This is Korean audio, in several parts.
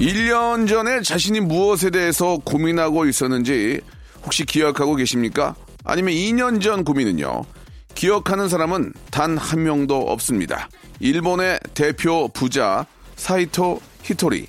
일년 전에 자신이 무엇에 대해서 고민하고 있었는지 혹시 기억하고 계십니까? 아니면 2년 전 고민은요? 기억하는 사람은 단 한 명도 없습니다. 일본의 대표 부자 사이토 히토리.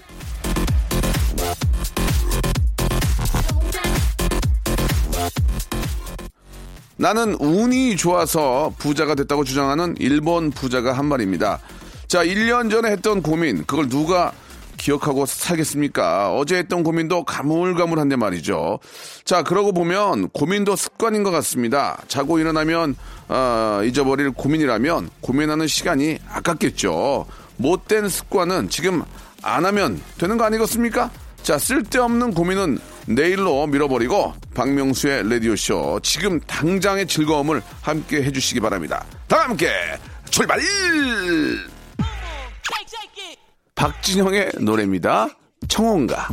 나는 운이 좋아서 부자가 됐다고 주장하는 일본 부자가 한 말입니다. 자, 1년 전에 했던 고민, 그걸 누가 기억하고 살겠습니까? 어제 했던 고민도 가물가물한데 말이죠. 자, 그러고 보면 고민도 습관인 것 같습니다. 자고 일어나면, 어, 잊어버릴 고민이라면 고민하는 시간이 아깝겠죠. 못된 습관은 지금 안 하면 되는 거 아니겠습니까? 자, 쓸데없는 고민은 내일로 밀어버리고 박명수의 라디오쇼 지금 당장의 즐거움을 함께 해주시기 바랍니다. 다 함께 출발! 박진영의 노래입니다. 청혼가.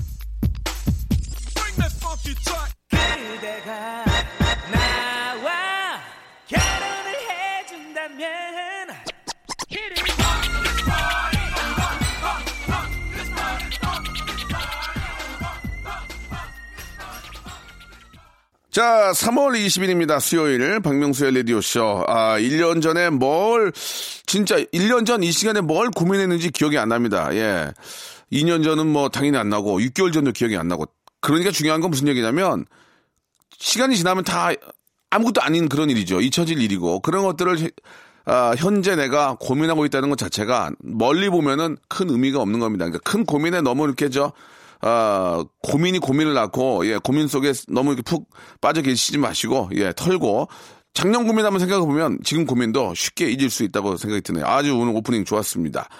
자, 3월 20일입니다. 수요일 박명수의 라디오쇼. 아, 1년 전에 뭘 진짜 1년 전 이 시간에 뭘 고민했는지 기억이 안 납니다. 예. 2년 전은 뭐 당연히 안 나고 6개월 전도 기억이 안 나고. 그러니까 중요한 건 무슨 얘기냐면 시간이 지나면 다 아무것도 아닌 그런 일이죠. 잊혀질 일이고 그런 것들을 아, 현재 내가 고민하고 있다는 것 자체가 멀리 보면은 큰 의미가 없는 겁니다. 그러니까 큰 고민에 너무 이렇게 저 아, 고민이 고민을 낳고, 예, 고민 속에 너무 이렇게 푹 빠져 계시지 마시고, 예, 털고, 작년 고민 한번 생각해 보면 지금 고민도 쉽게 잊을 수 있다고 생각이 드네요. 아주 오늘 오프닝 좋았습니다.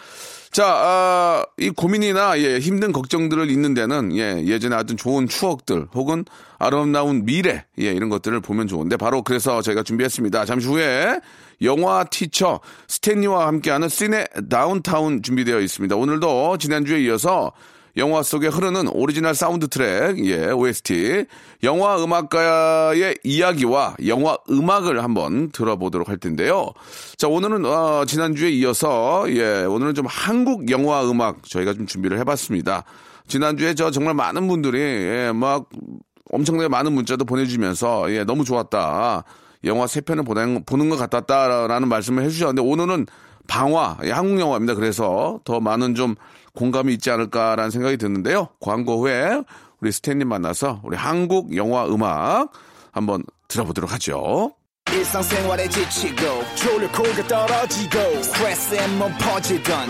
자, 아, 이 고민이나 예, 힘든 걱정들을 잊는 데는 예, 예전에 하던 좋은 추억들 혹은 아름다운 미래 예, 이런 것들을 보면 좋은데 바로 그래서 저희가 준비했습니다. 잠시 후에 영화 teacher 스탠리와 함께하는 씬의 다운타운 준비되어 있습니다. 오늘도 지난주에 이어서 영화 속에 흐르는 오리지널 사운드 트랙, 예, OST, 영화 음악가의 이야기와 영화 음악을 한번 들어보도록 할 텐데요. 자, 오늘은, 어, 지난주에 이어서, 예, 오늘은 좀 한국 영화 음악 저희가 좀 준비를 해봤습니다. 지난주에 저 정말 많은 분들이, 예, 막 엄청나게 많은 문자도 보내주면서, 예, 너무 좋았다. 영화 세 편을 보는, 보는 것 같았다라는 말씀을 해주셨는데, 오늘은 방화, 예, 한국 영화입니다. 그래서 더 많은 좀 공감이 있지 않을까라는 생각이 드는데요. 광고 후에 우리 스탠님 만나서 우리 한국 영화 음악 한번 들어보도록 하죠. 지치고, 떨어지고, 퍼지던,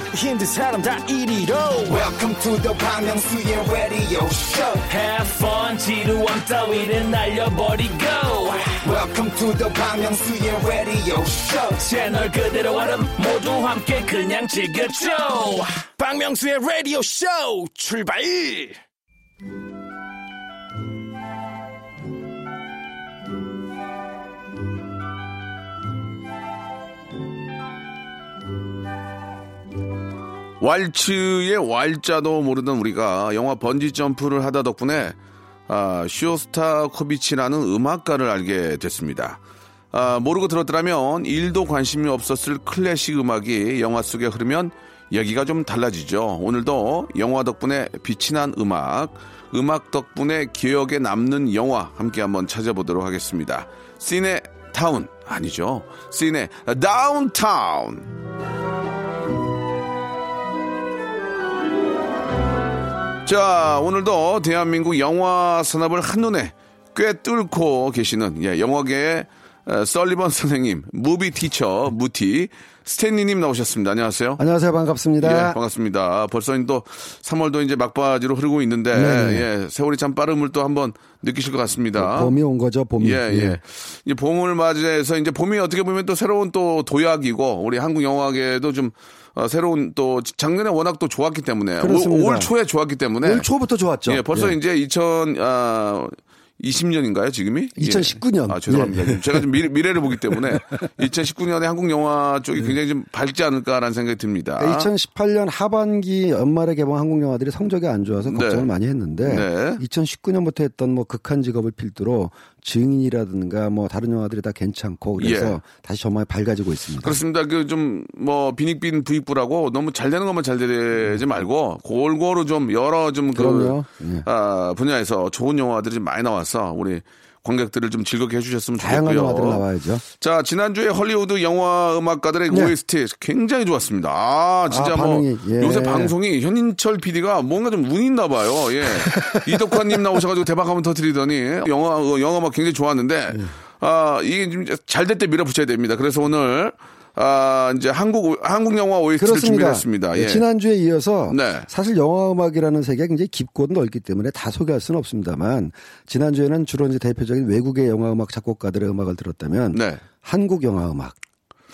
welcome to the Bang Myung-soo's radio show Have fun 지루함 따위를 날려버리고 welcome to the Myung-soo's radio show. 채널 그대로 얼음 모두 함께 그냥 즐겨줘. 박명수의 라디오 쇼 출발! 왈츠의 왈자도 모르던 우리가 영화 번지 점프를 하다 덕분에 아, 쇼스타코비치라는 음악가를 알게 됐습니다. 아, 모르고 들었더라면 일도 관심이 없었을 클래식 음악이 영화 속에 흐르면 얘기가 좀 달라지죠. 오늘도 영화 덕분에 빛이 난 음악, 음악 덕분에 기억에 남는 영화 함께 한번 찾아보도록 하겠습니다. 씬의 타운 아니죠. 씬의 다운타운. 자, 오늘도 대한민국 영화 산업을 한눈에 꿰뚫고 계시는 예, 영화계의 에, 썰리번 선생님, movie teacher, 무티, 스탠리님 나오셨습니다. 안녕하세요. 안녕하세요. 반갑습니다. 예, 반갑습니다. 벌써 또 3월도 이제 막바지로 흐르고 있는데, 네네. 예, 세월이 참 빠름을 또 한번 느끼실 것 같습니다. 봄이 온 거죠, 봄이. 예, 예. 이제 봄을 맞이해서 이제 봄이 어떻게 보면 또 새로운 또 도약이고, 우리 한국 영화계도 좀, 어, 새로운 또 작년에 워낙 또 좋았기 때문에, 올. 올 초에 좋았기 때문에. 올 초부터 좋았죠. 예, 벌써 예. 이제 2000, 아, 20년인가요, 지금이? 2019 년. 아, 죄송합니다. 예. 제가 좀 미래, 미래 를 보기 때문에 2019년에 한국 영화 쪽이 예. 굉장히 좀 밝지 않을까라는 생각이 듭니다. 2018년 하반기 연말에 개봉 한국 영화들이 성적이 안 좋아서 네. 걱정을 많이 했는데 네. 2019년부터 했던 뭐 극한 직업을 필두로 증인이라든가 뭐 다른 영화들이 다 괜찮고 그래서 예. 다시 전망이 밝아지고 있습니다. 그렇습니다. 그 좀뭐 빈익빈 부익부라고 너무 잘 되는 것만 잘 되지 말고 골고루 좀 여러 좀그. 예. 아, 분야에서 좋은 영화들이 좀 많이 나와서 우리 관객들을 좀 즐겁게 해주셨으면 다양한 좋겠고요. 영화들이 나와야죠. 자 지난주에 헐리우드 영화 음악가들의 네. OST 굉장히 좋았습니다. 아 진짜 아, 뭐 반응이, 예. 요새 방송이 현인철 PD가 뭔가 좀 운이 있나 봐요. 예. 이덕환님 나오셔가지고 대박 한번 터뜨리더니 영화 어, 영화 막 굉장히 좋았는데 예. 아 이게 좀 잘 될 때 밀어붙여야 됩니다. 그래서 오늘 아 이제 한국 한국 영화 OST를. 준비했습니다. 예. 지난주에 이어서 네. 사실 영화 음악이라는 세계가 굉장히 깊고 넓기 때문에 다 소개할 수는 없습니다만 지난주에는 주로 이제 대표적인 외국의 영화 음악 작곡가들의 음악을 들었다면 네. 한국 영화 음악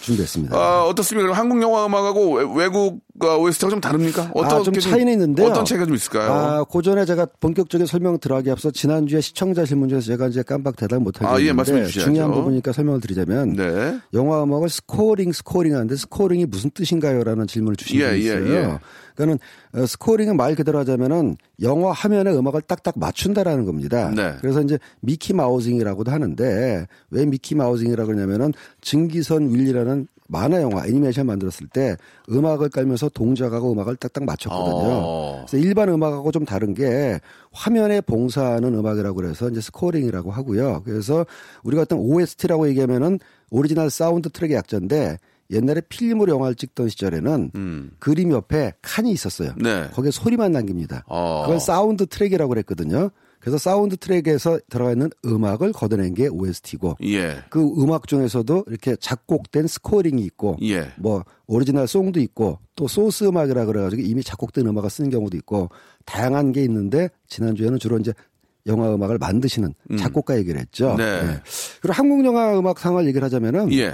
준비했습니다. 아, 어떻습니까? 한국 영화 음악하고 외- 외국 어, OST가 좀 다릅니까? 어떤 아, 좀 차이는 있는데요. 어떤 차이가 좀 있을까요? 아, 그 전에 제가 본격적인 설명 들어가기 앞서 지난주에 시청자 질문 중에서 제가 이제 깜빡 대답 못하게 아, 예, 말씀해. 중요한 부분이니까 설명을 드리자면 네. 영화 음악을 scoring scoring 하는데 scoring이 무슨 뜻인가요라는 질문을 주신 예, 분이 예, 있어요. 예. 그러니까는 어, scoring은 말 그대로 하자면은 영화 화면에 음악을 딱딱 맞춘다라는 겁니다. 네. 그래서 이제 Mickey Mousing이라고도 하는데 왜 Mickey Mousing이라고 그러냐면은 증기선 윌리라는 만화 영화 애니메이션 만들었을 때 음악을 깔면서 동작하고 음악을 딱딱 맞췄거든요. 어. 그래서 일반 음악하고 좀 다른 게 화면에 봉사하는 음악이라고 그래서 이제 scoring이라고 하고요. 그래서 우리가 어떤 OST라고 얘기하면은 오리지널 사운드 트랙의 약자인데 옛날에 필름으로 영화를 찍던 시절에는 그림 옆에 칸이 있었어요. 음. 네. 거기에 소리만 남깁니다. 어. 그걸 사운드 트랙이라고 그랬거든요. 그래서 사운드 트랙에서 들어가 있는 음악을 걷어낸 게 OST고 예. 그 음악 중에서도 이렇게 작곡된 scoring이 있고 예. 뭐 오리지널 song도 있고 또 소스 음악이라 그래가지고 이미 작곡된 음악을 쓰는 경우도 있고 다양한 게 있는데 지난주에는 주로 이제 영화 음악을 만드시는 작곡가 얘기를 했죠. 네. 그리고 한국 영화 음악 상을 얘기를 하자면은 예.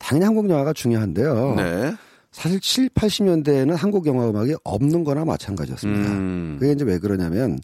당연히 한국 영화가 중요한데요. 네. 사실 7, 80년대에는 한국 영화 음악이 없는 거나 마찬가지였습니다. 음. 그게 이제 왜 그러냐면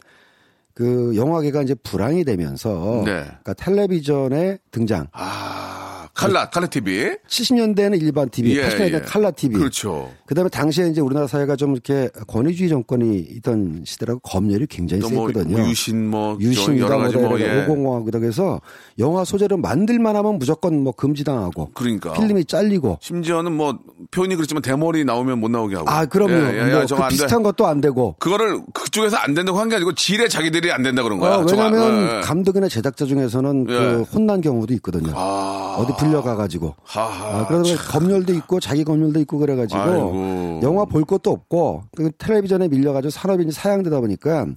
그 영화계가 이제 불황이 되면서 네. 그러니까 텔레비전의 등장 아, 칼라, 칼라 TV. 70년대에는 일반 TV, 예, 80년대는 예. 칼라 TV. 그렇죠. 그다음에 당시에 이제 우리나라 사회가 좀 이렇게 권위주의 정권이 있던 시대라고 검열이 굉장히 또 뭐, 세거든요. 뭐 유신 뭐 유신이다 가지 뭐 예. 오공화국이다 그래서 영화 소재를 만들만 하면 무조건 뭐 금지당하고 그러니까. 필름이 잘리고 심지어는 뭐 표현이 그렇지만 대머리 나오면 못 나오게 하고. 아 그럼요. 예, 예, 뭐 예, 그. 비슷한 것도 안 되고 그거를 그쪽에서 안 된다고 한 게 아니고 지레 자기들이 안 된다 그런 거야. 어, 안- 왜냐하면 예, 예. 감독이나 제작자 중에서는 예. 그 혼난 경우도 있거든요. 아. 어디 불려가가지고. 하하. 아, 그러다 보니 검열도 있고 자기 검열도 있고 그래가지고 아이고. 영화 볼 것도 없고 그 텔레비전에 밀려가지고 산업이 이제 사양되다 보니까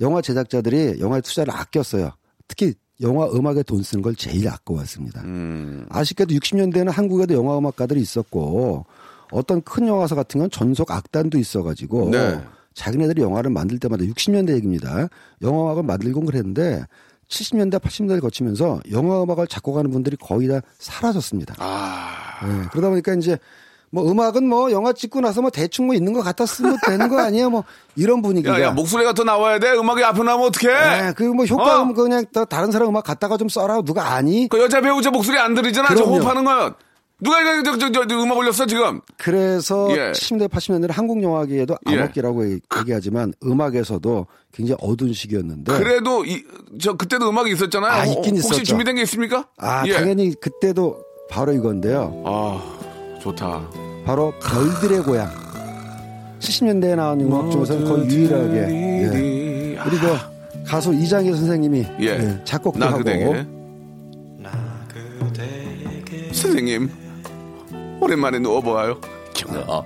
영화 제작자들이 영화에 투자를 아꼈어요. 특히 영화 음악에 돈 쓰는 걸 제일 아까웠습니다. 음. 아쉽게도 60년대에는 한국에도 영화 음악가들이 있었고 어떤 큰 영화사 같은 건 전속 악단도 있어가지고 네. 자기네들이 영화를 만들 때마다 60년대 얘기입니다. 영화 음악을 만들고 그랬는데 70년대, 80년대를 거치면서 영화 음악을 작곡하는 분들이 거의 다 사라졌습니다. 아. 예, 그러다 보니까 이제 뭐 음악은 뭐 영화 찍고 나서 뭐 대충 뭐 있는 것 같아 쓰면 되는 거 아니야 뭐 이런 분위기가. 야, 야, 목소리가 더 나와야 돼. 음악이 앞으로 나오면 어떡해? 예, 그뭐 효과음 어? 그냥 다- 다른 사람 음악 갖다가 좀 써라 누가 아니? 그 여자 배우자 목소리 안 들리잖아. 저. 호흡하는 건. 누가 이거 저, 저, 저, 저 음악 올렸어, 지금? 그래서 예. 70년대 80년대 한국 영화계에도 예. 암흑기라고 얘기하지만 음악에서도 굉장히 어두운 시기였는데 그래도, 이, 저, 그때도 음악이 있었잖아요. 아, 있긴 혹시 있었죠. 준비된 게 있습니까? 아 예. 당연히 그때도 바로 이건데요. 아, 좋다. 바로 별들의 고향. 70년대에 나온 음악 중에서는 거의 유일하게 예. 우리 그 가수 이장희 선생님이 예. 예, 작곡도 나 하고 그대에게. 선생님, 오랜만에 누워보아요. 경아,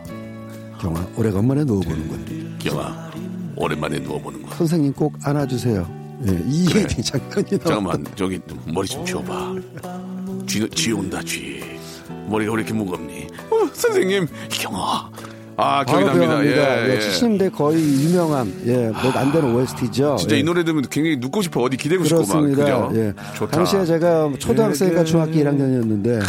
경아 오래간만에 누워보는 군 경아, 오랜만에 누워보는 거야. 선생님 꼭 안아주세요. 예, 이 장면이 나와. 잠깐만, 저기 머리 좀 치워봐. 쥐, 쥐 온다 쥐. 머리가 왜 이렇게 무겁니? 어, 선생님 경아. 아 기억이 납니다. 예, 예, 예. 70년대 거의 유명한 예, 뭐 안 되는 OST죠. 진짜 예. 이 노래 들으면 굉장히 눕고 싶어 어디 기대고 싶고 막 그렇습니다. 그죠? 예. 좋다. 당시에 제가 초등학생과 중학교 1학년이었는데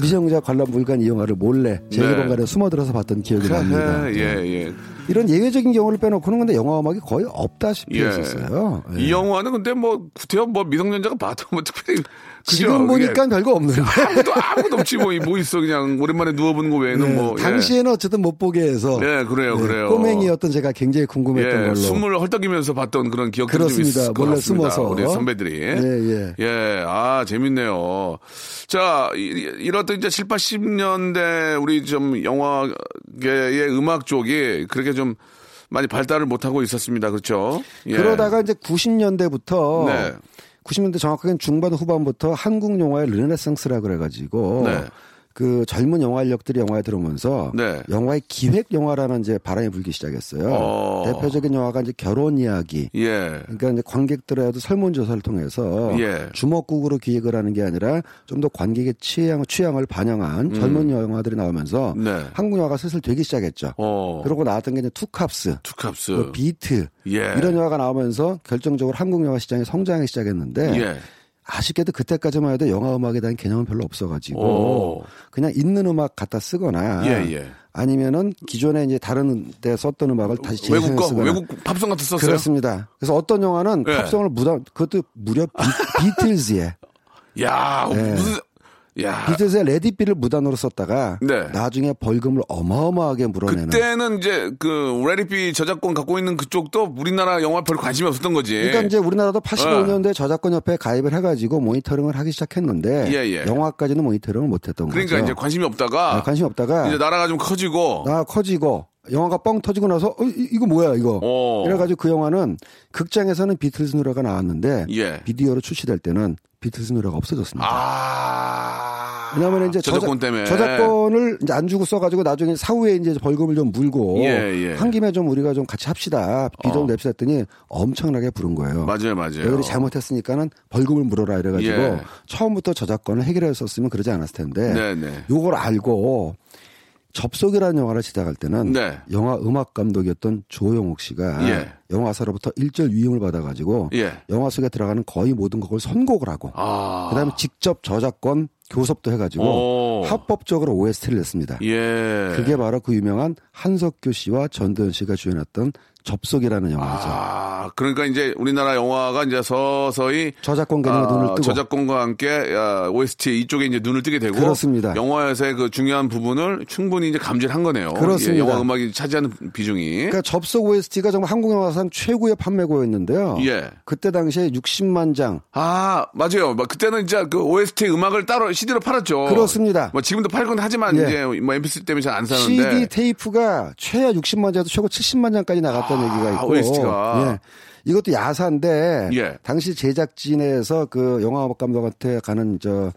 미성자 관람 물관 이 영화를 몰래 제 일본관에 숨어들어서 봤던 기억이 납니다. 네. 예, 예. 이런 예외적인 경우를 빼놓고는 근데 영화 음악이 거의 없다시피 예. 했었어요. 예. 이 영화는 근데 뭐 구태여 뭐 미성년자가 봐도 뭐 특별히 그죠? 지금 보니까 예. 별거 없는데. 아무도 아무도 없지 뭐, 뭐 있어 그냥 오랜만에 누워보는 거 외에는 네, 뭐 예. 당시에는 어쨌든 못 보게 해서 네, 그래요, 그래요. 꼬맹이였던 제가 굉장히 궁금했던 예, 걸로 숨을 헐떡이면서 봤던 그런 기억들이 좀 그렇습니다. 있을 것 몰래. 숨어서. 우리 선배들이. 예, 예. 예, 아, 재밌네요. 자, 이- 이렇던 이제 7, 80년대 우리 좀 영화계의 음악 쪽이 그렇게 좀 많이 발달을 못하고 있었습니다. 그렇죠? 예. 그러다가 이제 90년대부터 네. 90년대 정확하게는 중반 후반부터 한국 영화의 르네상스라 그래가지고 네. 그 젊은 영화 인력들이 영화에 들어오면서 네. 영화의 기획 영화라는 이제 바람이 불기 시작했어요. 어. 대표적인 영화가 이제 결혼 이야기. 예. 그러니까 이제 관객들하고도 설문조사를 통해서 예. 주먹구구로 기획을 하는 게 아니라 좀 더 관객의 취향, 취향을 반영한 젊은 영화들이 나오면서 음. 네. 한국 영화가 슬슬 되기 시작했죠. 어. 그러고 나왔던 게 이제 투캅스, 투캅스. 뭐 비트 예. 이런 영화가 나오면서 결정적으로 한국 영화 시장이 성장하기 시작했는데 예. 아쉽게도 그때까지만 해도 영화 음악에 대한 개념은 별로 없어가지고 오. 그냥 있는 음악 갖다 쓰거나 예, 예. 아니면은 기존에 이제 다른 데 썼던 음악을 다시 재생해 거, 쓰거나 외국 팝송 같은 거 썼어요? 그렇습니다. 그래서 어떤 영화는 예. 팝송을 무단 그것도 무려 비, 비틀즈의 야, 네. 무슨, 야. 비틀즈의 Let It Be를 무단으로 썼다가 네. 나중에 벌금을 어마어마하게 물어내는 그때는 이제 그 Let It Be 저작권 갖고 있는 그쪽도 우리나라 영화 별 관심이 없었던 거지. 그러니까 이제 우리나라도 85년도에 저작권 협회에 가입을 해가지고 모니터링을 하기 시작했는데 예, 예. 영화까지는 모니터링을 못했던 그러니까 거죠. 이제 관심이 없다가 아, 관심 없다가 이제 나라가 좀 커지고 나 커지고 영화가 뻥 터지고 나서 어, 이- 이거 뭐야 이거 어. 이래가지고 그 영화는 극장에서는 비틀즈 노래가 나왔는데 예. 비디오로 출시될 때는 비틀즈 노래가 없어졌습니다. 아. 왜냐하면 이제 저작권 저작- 때문에 저작권을 이제 안 주고 써가지고 나중에 사후에 이제 벌금을 좀 물고 예, 예. 한 김에 좀 우리가 좀 같이 합시다 비좀 어. 냅시다 했더니 엄청나게 부른 거예요. 맞아요, 맞아요. 너희들이 잘못했으니까는 벌금을 물어라 이래가지고 예. 처음부터 저작권을 해결했었으면 그러지 않았을 텐데 네, 네. 요걸 알고 접속이라는 영화를 제작할 때는 네. 영화 음악 감독이었던 조영욱 씨가 예. 영화사로부터 일절 위임을 받아가지고 예. 영화 속에 들어가는 거의 모든 곡을 선곡을 하고 아. 그다음에 직접 저작권 교섭도 해가지고 오. 합법적으로 OST를 냈습니다. 예. 그게 바로 그 유명한 한석규 씨와 전도연 씨가 주연했던 접속이라는 영화죠. 아, 그러니까 이제 우리나라 영화가 이제 서서히 저작권 개념에 눈을 뜨고 아, 저작권과 함께 야, OST 이쪽에 이제 눈을 뜨게 되고 그렇습니다. 영화에서의 그 중요한 부분을 충분히 이제 감지를 한 거네요. 그렇습니다. 예, 영화 음악이 차지하는 비중이. 그러니까 접속 OST가 정말 한국 영화 상 최고의 판매고였는데요. 예. 그때 당시에 60만 장 아, 맞아요. 막 그때는 진짜 그 OST 음악을 따로 CD로 팔았죠. 그렇습니다. 뭐 지금도 팔곤 하지만 예. 이제 뭐 MP3 때문에 잘 안 사는데. CD 테이프가 최하 60만 장에서 최고 70만 장까지 나갔던 얘기가 있고 OST 가. 예. 이것도 야사인데 예. 당시 제작진에서 그 영화 감독한테 가는 저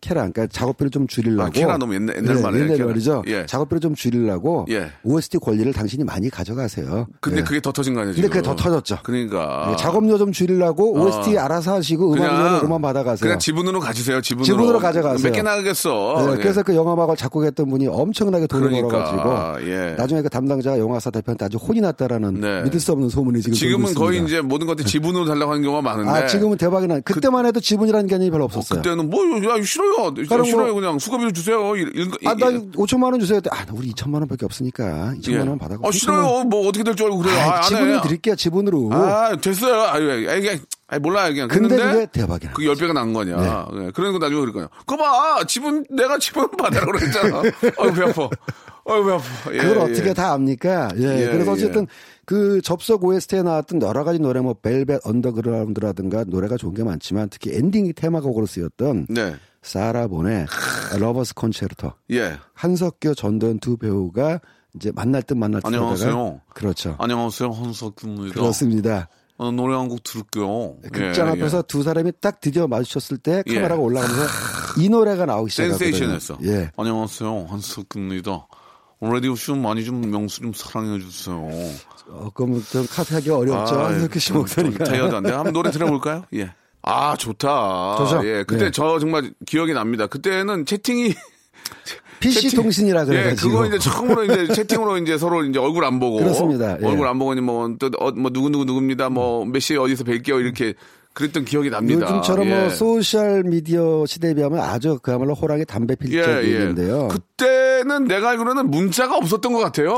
캐라, 그러니까 작업비를 좀 줄이려고. 아, 캐라 너무 옛날- 옛날 말이에요, 옛날 캐라. 말이죠. 예. 작업비를 좀 줄이려고 예. OST 권리를 당신이 많이 가져가세요. 근데 예. 그게 더 터진 거 아니에요? 근데 지금? 그게 더 터졌죠. 그러니까. 예, 작업료 좀 줄이려고 어. OST 알아서 하시고 음악료는 오만 받아가세요. 그냥 지분으로 가지세요. 지분으로. 지분으로 가져가세요. 몇 개 나가겠어. 네, 예. 그래서 그 영화막을 작곡했던 분이 엄청나게 돈을 그러니까, 벌어가지고 예. 나중에 그 담당자가 영화사 대표한테 아주 혼이 났다라는 네. 믿을 수 없는 소문이 지금 지금은 거의. 이제 모든 것들 지분으로 달라고 하는 경우가 많은데. 아 지금은 대박이 나. 그때만 해도 지분이라는 개념이 별로 없었어요. 그때는 뭐, 야, 이거 싫어요. 싫어요. 뭐- 그냥 수고비를 주세요. 아, 나 이- 5천만 원 주세요. 아, 나 우리 2천만 원밖에 없으니까 2천만 원 받아가. 아, 싫어요. 뭐 어떻게 될 줄 알고 그래요. 아, 아, 해. 드릴게요. 지분으로. 아, 됐어요. 아, 이게, 아, 몰라요. 그냥. 근데 그게 대박이 나. 그게 10배가 난 거냐. 예, 그러니까 나중에 그럴 거냐. 그거 봐! 지분, 내가 지분 받으라고 그랬잖아. 아유, 배 아파. 아유, 배 아파. 예, 그걸 예. 어떻게 다 압니까? 예. 예, 그래서 예. 어쨌든 그 접속 OST에 나왔던 여러 가지 노래 뭐 벨벳 언더그라운드라든가 노래가 좋은 게 많지만 특히 엔딩 테마곡으로 쓰였던 네. 사라본의 Lover's Concerto. 예. 한석규 전도연 두 배우가 이제 만날 듯 만날 듯 안녕하세요. 하다가 그렇죠. 안녕하세요. 헌석규입니다. 그렇습니다. 어, 노래 한 곡 들을게요. 극장 예, 앞에서 예. 두 사람이 딱 드디어 마주쳤을 때 예. 카메라가 올라가면서 이 노래가 나오기 시작하거든요. 센세이션했어. 예. 안녕하세요. 한석규입니다. 라디오 쇼 많이 좀 명수 좀 사랑해 주세요. 어, 그럼 좀 카피하기 어렵죠. 아, 한석규 씨 목소리가. 타이어도 안 돼. 한번 노래 들어볼까요? 예. 아, 좋다. 좋죠? 예, 그때 예. 저 정말 기억이 납니다. 그때는 채팅이 PC 채팅- 통신이라 예, 그래가지고. 그거 이제 처음으로 이제 채팅으로 이제 서로 이제 얼굴 안 보고. 그렇습니다. 예. 얼굴 안 보고니 뭐, 또, 어, 뭐, 누구 누구 누굽니다. 뭐, 몇 시에 어디서 뵐게요. 이렇게 그랬던 기억이 납니다. 요즘처럼 예. 뭐 소셜 미디어 시대에 비하면 아주 그야말로 호랑이 담배 필 예, 예. 적인데요. 그 때는 내가 알기로는 문자가 없었던 것 같아요.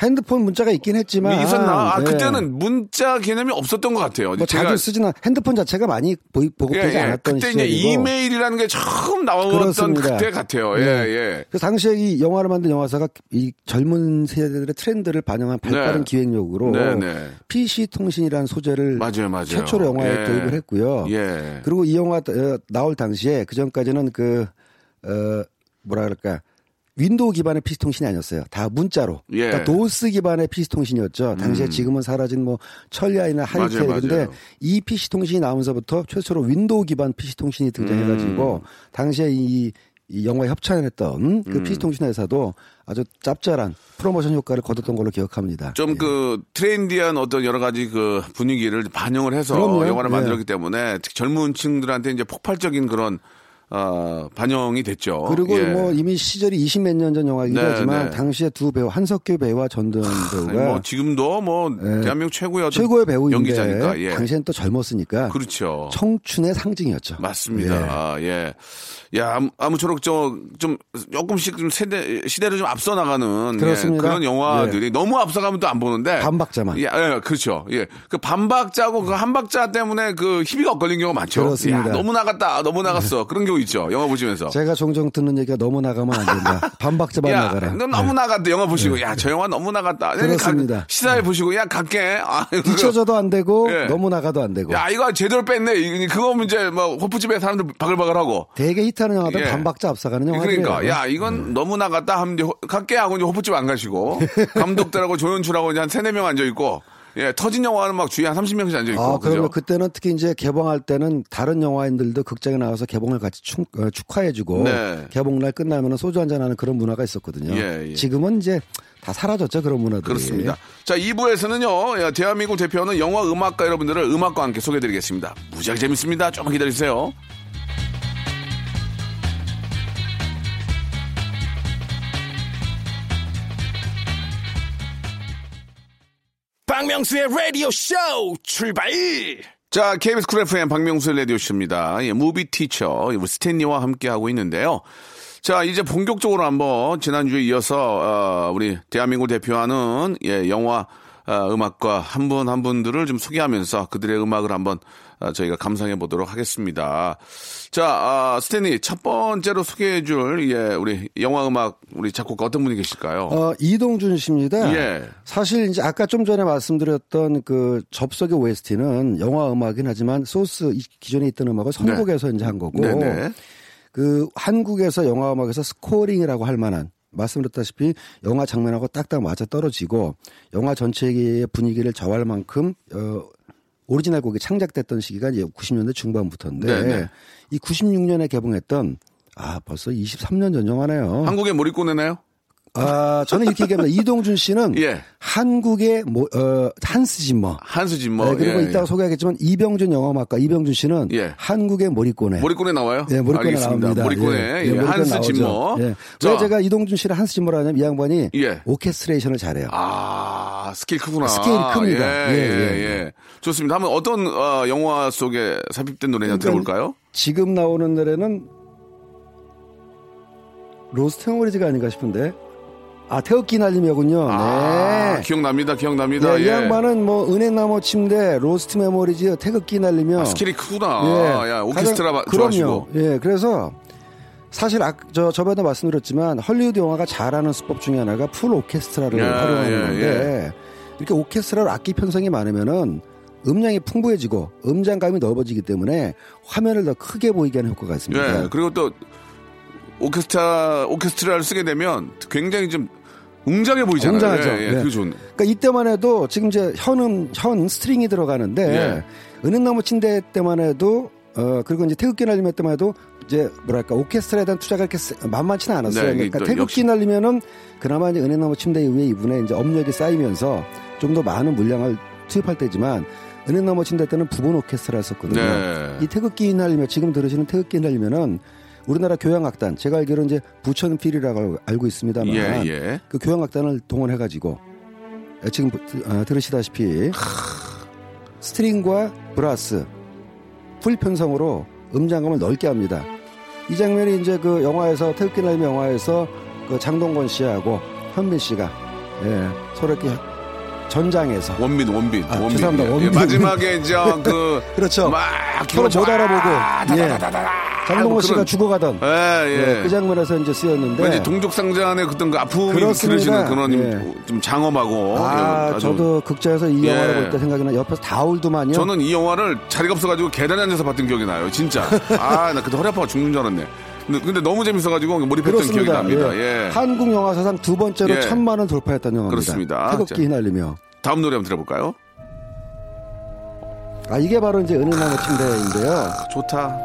핸드폰 문자가 있긴 했지만 있었나? 아, 네. 그때는 문자 개념이 없었던 것 같아요. 뭐 자주 쓰지는 핸드폰 자체가 많이 보이, 보급되지 않았던 그때 이제 시절이고 이메일이라는 게 처음 나왔던. 그때 같아요. 예, 네. 예. 그 당시에 이 영화를 만든 영화사가 이 젊은 세대들의 트렌드를 반영한 발빠른 네. 기획력으로 네, 네. PC 통신이라는 소재를 맞아요, 맞아요. 최초로 영화에 예. 도입을 했고요. 예. 그리고 이 영화 어, 나올 당시에 그 전까지는 그 어, 뭐라 그럴까 윈도우 기반의 PC 통신이 아니었어요. 다 문자로. 예. 그러니까 도스 기반의 PC 통신이었죠. 당시에 지금은 사라진 뭐 천리안이나 하이텔인데. 이 PC 통신이 나오면서부터 최초로 윈도우 기반 PC 통신이 등장해가지고 음. 당시에 이, 이 영화에 협찬했던 그 PC 통신 회사도 아주 짭짤한 프로모션 효과를 거뒀던 걸로 기억합니다. 좀 그 트렌디한 어떤 여러 가지 그 분위기를 반영을 해서 그럼요. 영화를 예. 만들었기 때문에 특히 젊은 층들한테 이제 폭발적인 그런 어, 반영이 됐죠. 그리고 예. 뭐 이미 시절이 20 몇 년 전 영화이긴 네, 하지만 네. 당시에 두 배우 한석규 배우와 전도연 배우가 뭐 지금도 뭐 예. 대한민국 최고의 최고의 배우인데 연기자니까 예. 당시엔 또 젊었으니까 그렇죠. 청춘의 상징이었죠. 맞습니다. 예. 아, 예. 야, 아무- 아무쪼록 저, 좀, 조금씩 좀 세대, 시대를 좀 앞서 나가는. 그렇습니다. 예, 그런 영화들이 너무 앞서가면 또 안 보는데. 반박자만. 예, 예, 그렇죠. 예. 그 반박자고 그 한 박자 때문에 그 희비가 엇갈린 경우가 많죠. 그렇습니다. 야, 너무 나갔다, 너무 나갔어. 그런 경우 있죠. 영화 보시면서. 제가 종종 듣는 얘기가 너무 나가면 안 된다. 반박자만 야, 나가라. 너 너무 네. 나갔다. 영화 보시고, 야, 저 영화 너무 나갔다. 그렇습니다. 가- 시사회 보시고, 야, 갈게. 아, 뒤쳐져도 안 되고 예. 너무 나가도 안 되고. 야, 이거 제대로 뺐네. 이- 그거 이제 뭐, 호프집에 사람들 바글바글하고. 되게 히트하는 영화들 예. 반박자 앞서가는 영화들이에요. 그러니까 야 이건 너무 나갔다 하면 이제 호- 갈게 하고 이제 호프집 안 가시고 감독들하고 조연출하고 이제 한 세네 명 앉아 있고 예 터진 영화는 막 주위에 한 30명씩 앉아 있고 아, 그러면? 그때는 특히 이제 개봉할 때는 다른 영화인들도 극장에 나와서 개봉을 같이 축, 어, 축하해주고 네. 개봉날 끝나면 소주 한잔하는 그런 문화가 있었거든요. 예, 예. 지금은 이제 다 사라졌죠 그런 문화들이. 그렇습니다. 자 2부에서는요 야, 대한민국 대표하는 영화 음악가 여러분들을 음악과 함께 소개해드리겠습니다. 무지하게 재밌습니다. 조금만 기다리세요. 박명수의 라디오 쇼 출발 자, KBS 쿨 FM 박명수의 라디오 쇼입니다. 예, movie teacher, 우리 스탠리와 함께 하고 있는데요. 자, 이제 본격적으로 한번 지난주에 이어서, 어, 우리 대한민국 대표하는, 예, 영화, 어, 음악과 한분한 분들을 좀 소개하면서 그들의 음악을 한번 어, 저희가 감상해 보도록 하겠습니다. 자, 아, 스탠리, 첫 번째로 소개해 줄, 예, 우리 영화 음악, 우리 작곡가 어떤 분이 계실까요? 어, 이동준 씨입니다. 예. 사실 이제 아까 좀 전에 말씀드렸던 그 접속의 OST는 영화 음악이긴 하지만 소스 이- 기존에 있던 음악을 선곡해서 이제 한 거고 네네. 그 한국에서 영화 음악에서 scoring이라고 할 만한 말씀드렸다시피 영화 장면하고 딱딱 맞아 떨어지고 영화 전체의 분위기를 정할 만큼 어 오리지널 곡이 창작됐던 시기가 이제 90년대 중반부터인데 네네. 이 96년에 개봉했던 아 벌써 23년 전 영화네요. 한국의 모리꼬네 나와요? 아 저는 이렇게 얘기합니다. 이동준 씨는 예. 한국의 모, 어, 한스 짐머. 한스 짐머 네, 그리고 예, 이따가 예. 소개하겠지만 이병우 영화음악가 이병우 씨는 예. 한국의 모리꼬네. 모리꼬네 나와요? 네, 모리꼬네 알겠습니다. 나옵니다. 모리꼬네. 예, 예, 예, 모리꼬네 한스. 짐머. 예. 자, 왜 제가 이동준 씨를 한스 짐머라 하냐면 이 양반이 예. 오케스트레이션을 잘해요. 아, 스케일 크구나. 스케일이 큽니다. 예, 예, 예, 예. 예. 좋습니다. 한번 어떤 어, 영화 속에 삽입된 노래냐 그러니까 들어볼까요? 지금 나오는 노래는 로스트 메모리즈가 아닌가 싶은데. 아, 태극기 휘날리며군요. 아, 네. 기억납니다. 기억납니다. 네, 이 예. 양반은 뭐 은행나무 침대, 로스트 메모리즈, 태극기 휘날리며 아, 스케일이 크구나. 예. 야, 오케스트라 가장- 마- 좋아하시고. 그럼요. 예, 그래서 사실 아, 저 저번에도 말씀드렸지만 헐리우드 영화가 잘하는 수법 중에 하나가 full 오케스트라를 예, 활용하는 예, 건데 이렇게 오케스트라로 악기 편성이 많으면은 음량이 풍부해지고 음장감이 넓어지기 때문에 화면을 더 크게 보이게 하는 효과가 있습니다. 예. 그리고 또 오케스트라 오케스트라를 쓰게 되면 굉장히 좀 웅장해 보이잖아요. 웅장하죠. 예, 예. 예. 그게 좋은. 그러니까 이때만 해도 지금 이제 현음 현 string이 들어가는데 예. 은행나무 침대 때만 해도 어 그리고 이제 태극기 휘날리며 때만 해도 이제 뭐랄까 오케스트라에 대한 투자가 이렇게 세- 만만치는 않았어요. 네, 그러니까 또 태극기 역시. 휘날리며는 그나마 이제 은행나무 침대 이후에 이분의 이제 업력이 쌓이면서 좀 더 많은 물량을 투입할 때지만 은행나무 침대 때는 부분 오케스트라 했었거든요. 네. 이 태극기 휘날리며 지금 들으시는 태극기 휘날리며는 우리나라 교향악단 제가 알기로는 이제 부천 필이라고 알고 있습니다만 예, 예. 그 교향악단을 동원해 가지고 지금 어, 들으시다시피 string과 브라스 full 편성으로 음장감을 넓게 합니다. 이 장면이 이제 그 영화에서 태극기 날리 영화에서 그 장동건 씨하고 현빈 씨가 예, 서로 이렇게 전장에서 원빈, 원빈, 아, 원빈. 죄송합니다. 예, 원빈. 마지막에 이제 그 그렇죠. 막 서로 못 알아보고 예. 장동건 씨가 그런- 죽어가던 예, 예. 예, 그 장면에서 이제 쓰였는데 왠지 동족상장의 그떤 그 아픔이. 들으시는 그런 예. 좀 장엄하고 아, 아주 저도 극장에서 이 예. 영화를 볼 때 생각이 나 옆에서 다 울더만요. 저는 이 영화를 자리가 없어가지고 계단에 앉아서 봤던 기억이 나요. 진짜. 아, 나 그때 허리 아파가 죽는 줄 알았네. 근데, 너무 재밌어가지고 몰입했던 기억이 그렇습니다. 납니다. 예. 예. 한국 영화 사상 두 번째로 예. 천만을 돌파했던 영화입니다. 그렇습니다. 태극기 자. 휘날리며. 다음 노래 한번 들어볼까요? 아 이게 바로 이제 은행나무 침대인데요. 좋다.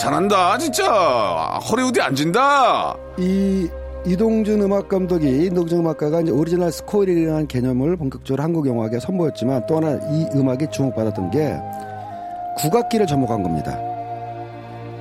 잘한다, 진짜. 헐리우드에 안 진다. 이 이동준 음악 감독이 이동준 음악가가 이제 오리지널 scoring이라는 개념을 본격적으로 한국 영화계에 선보였지만 또 하나 이 음악이 주목받았던 게 국악기를 접목한 겁니다.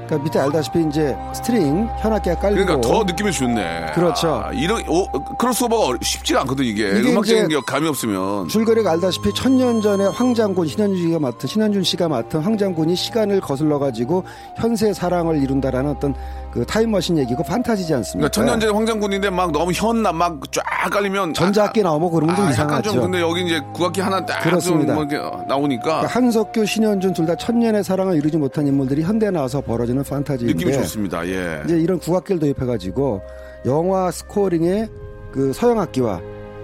그러니까 밑에 알다시피 이제 string 현악기가 깔리고 그러니까 더 느낌이 좋네. 그렇죠. 아, 이런, 오, 크로스오버가 쉽지가 않거든, 이게. 이게 음악적인 게 감이 없으면. 줄거리가 알다시피 천년 전에 황장군 신현준 씨가 맡은 신현준 씨가 맡은 황장군이 시간을 거슬러 가지고 현세 사랑을 이룬다라는 어떤 그 타임머신 얘기고 판타지지 않습니까? 그러니까 천년 전에 황장군인데 막 너무 현나 막 쫙 깔리면. 전자악기 나오면 그러면 좀 아, 이상하죠. 좀 근데 여기 이제 국악기 하나 그렇습니다. 딱좀 뭐 나오니까 그러니까 한석규, 신현준 둘 다 천년의 사랑을 이루지 못한 인물들이 현대에 나와서 벌어지는 판타지인데 느낌이 좋습니다. 예. 이제 이런 국악기를 도입해가지고 영화 스코어링에 그 서양악기와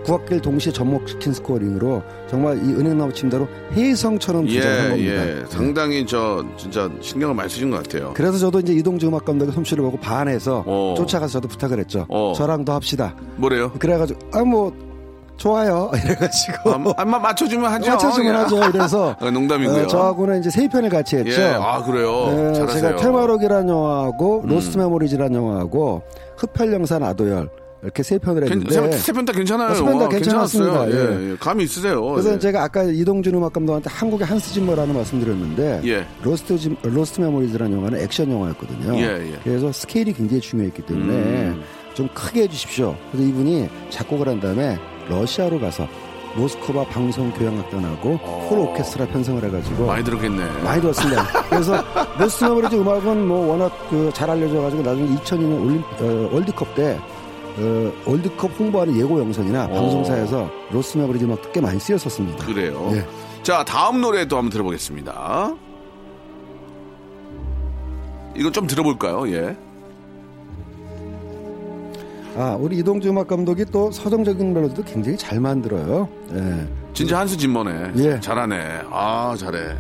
국악기를 동시에 접목시킨 스코어링으로 정말 이 은행나무 침대로 혜성처럼 예, 구성한 겁니다. 예. 상당히 저 진짜 신경을 많이 쓰신 것 같아요. 그래서 저도 이제 이동주 음악 감독의 솜씨를 보고 반해서 어. 쫓아가서 저도 부탁을 했죠. 어. 저랑도 합시다. 뭐래요? 그래가지고 아뭐 좋아요 이래가지고 아, 아, 마- 맞춰주면 하죠. 맞춰주면 예. 하죠. 이래서 아, 농담이고요. 어, 저하고는 이제 세 편을 같이 했죠. 예, 아 그래요. 예. 음. 제가 퇴마록이라는 영화하고 로스트 메모리즈라는 영화하고 흡혈형사 나도열 이렇게 세 편을 했는데 세편 다 괜찮아요. 어, 세편다 아, 괜찮았습니다. 괜찮았어요. 예. 예, 예. 감이 있으세요. 그래서 예. 제가 아까 이동준 음악 감독한테 한국의 한스 짐머라는 말씀드렸는데 예. 로스트 짐- 로스트 메모리즈라는 영화는 액션 영화였거든요. 예, 예. 그래서 스케일이 굉장히 중요했기 때문에 음. 좀 크게 해주십시오. 그래서 이분이 작곡을 한 다음에 러시아로 가서 모스크바 방송 교향악단하고 어. full 오케스트라 편성을 해가지고 많이 들었겠네. 많이 들었습니다. 그래서 로스트 메모리즈 음악은 뭐 워낙 그 잘 알려져가지고 나중에 2002년 올림 어, 월드컵 때 어, 월드컵 홍보하는 예고 영상이나 어. 방송사에서 로스트 메모리즈 음악도 꽤 많이 쓰였었습니다. 그래요. 예. 자 다음 노래 또 한번 들어보겠습니다. 이거 좀 들어볼까요? 예. 아 우리 이동주 음악 감독이 또 서정적인 멜로디도 굉장히 잘 만들어요. 예. 진짜 한수 진머네. 예. 잘하네. 아 잘해.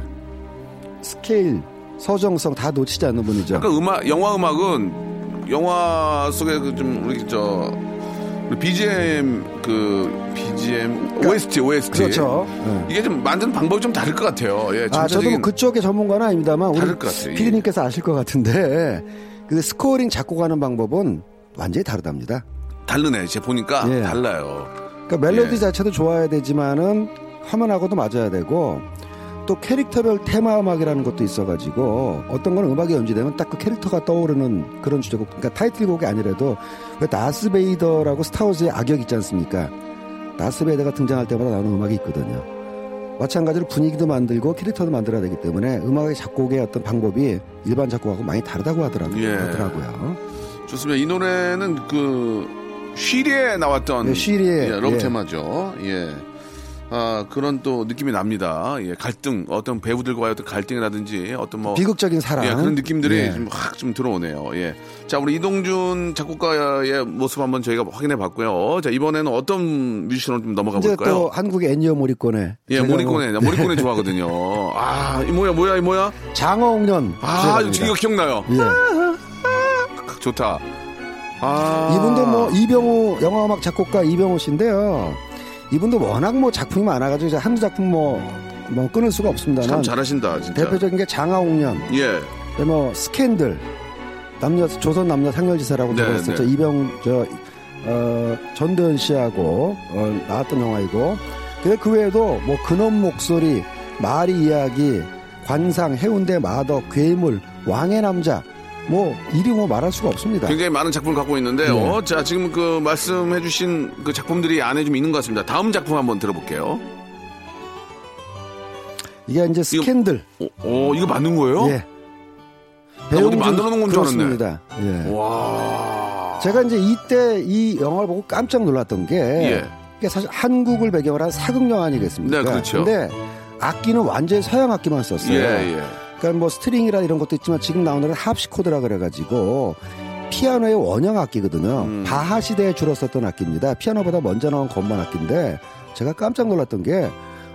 스케일, 서정성 다 놓치지 않는 분이죠. 아까 음악 영화 음악은 영화 속에 그 좀 우리 저 BGM 그 BGM OST OST 그렇죠. 예. 이게 좀 만드는 방법이 좀 다를 것 같아요. 예, 아, 저도 뭐 그쪽의 전문가는 아닙니다만 우리. 예. 피디님께서 아실 것 같은데 그 scoring 작곡하는 방법은 완전히 다르답니다. 다르네. 제가 보니까 예. 달라요. 그러니까 멜로디 예. 자체도 좋아야 되지만은 화면하고도 맞아야 되고 또 캐릭터별 테마 음악이라는 것도 있어가지고 어떤 건 음악이 연주되면 딱 그 캐릭터가 떠오르는 그런 주제곡 그러니까 타이틀곡이 아니라도 왜 다스베이더라고 스타워즈의 악역 있지 않습니까 다스베이더가 등장할 때마다 나오는 음악이 있거든요 마찬가지로 분위기도 만들고 캐릭터도 만들어야 되기 때문에 음악의 작곡의 어떤 방법이 일반 작곡하고 많이 다르다고 하더라고요, 예. 하더라고요. 좋습니다. 이 노래는 그 쉬리에 나왔던 네, 쉬리에, 예, love 예. 테마죠. 예. 아, 그런 또 느낌이 납니다. 예, 갈등, 어떤 배우들과의 어떤 갈등이라든지 어떤 뭐 비극적인 사랑 예, 그런 느낌들이 예. 좀 확 좀 들어오네요. 예. 자, 우리 이동준 작곡가의 모습 한번 저희가 확인해 봤고요. 자, 이번에는 어떤 뮤지션으로 좀 넘어가 이제 볼까요? 또 한국의 애니어 모리꼬네 예, 모리코네. 뭐- 나 모리코네 좋아하거든요. 아, 이 뭐야, 뭐야, 이 뭐야? 장어홍련 아. 이거 기억나요. 예. 좋다. 아. 이분도 뭐 이병호 영화음악 작곡가 이병호 씨인데요. 이분도 워낙 뭐 작품이 많아가지고 이제 한두 작품 뭐, 뭐 끊을 수가 없습니다만 참 잘하신다, 진짜. 대표적인 게 장하홍련, 예. 그다음에 뭐 스캔들, 남녀 조선 남녀 상렬지사라고 네, 들었었죠. 네. 이병 저 어, 전도연 씨하고 어, 나왔던 영화이고 근데 그 외에도 뭐 근원 목소리, 마리 이야기, 관상, 해운대 마덕, 괴물, 왕의 남자 뭐 이리 뭐 말할 수가 없습니다. 굉장히 많은 작품을 갖고 있는데요. 네. 자, 지금 그 말씀해주신 그 작품들이 안에 좀 있는 것 같습니다. 다음 작품 한번 들어볼게요. 이게 이제 스캔들. 어, 어, 이거 맞는 거예요? 예. 나 어디 만들어 놓은 건줄 알았네. 예. 와. 제가 이제 이때 이 영화를 보고 깜짝 놀랐던 게 예. 이게 사실 한국을 배경으로 한 사극 영화 아니겠습니까? 네, 그렇죠. 근데 악기는 완전히 서양 악기만 썼어요. 예, 예. 그러니까 뭐 string이라 이런 것도 있지만 지금 나오는 건 하프시코드라 그래가지고 피아노의 원형 악기거든요. 음. 바하 시대에 주로 썼던 악기입니다. 피아노보다 먼저 나온 건반 악기인데 제가 깜짝 놀랐던 게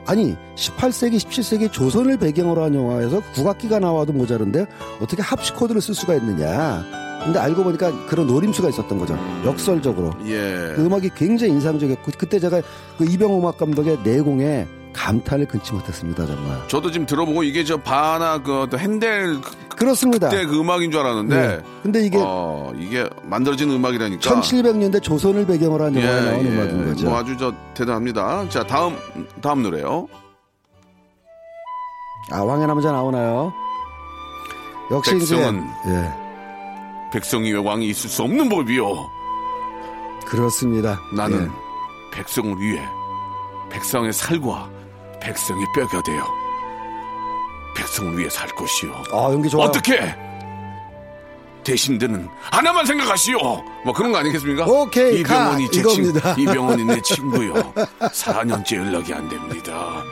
아니 18세기 17세기 조선을 배경으로 한 영화에서 국악기가 나와도 모자른데 어떻게 합시코드를 쓸 수가 있느냐. 근데 알고 보니까 그런 노림수가 있었던 거죠. 역설적으로. 예. 그 음악이 굉장히 인상적이었고 그때 제가 그 이병호 음악 감독의 내공에 감탄을 금치 못했습니다 정말. 저도 지금 들어보고 이게 저 바나 그 핸델 그렇습니다. 그때 그 음악인 줄 알았는데. 네. 근데 이게 어, 이게 만들어진 음악이라니까. 1700년대 조선을 배경으로 한 영화에 나온 예. 음악인 거죠. 뭐 아주 저 대단합니다. 자, 다음 다음 노래요. 아 왕의 남자 나오나요? 역시 백성은 이제 예 백성이 왜 왕이 있을 수 없는 법이요. 그렇습니다. 나는 예. 백성을 위해 백성의 살과 백성의 뼈가 되어 백성을 위해 살 것이요. 아 연기 좋아요. 어떻게? 대신들은 하나만 생각하시오. 뭐 그런 거 아니겠습니까? 오케이, 이병헌이 가! 제 이겁니다. 친구, 이병헌이 내 친구요. 4년째 연락이 안 됩니다.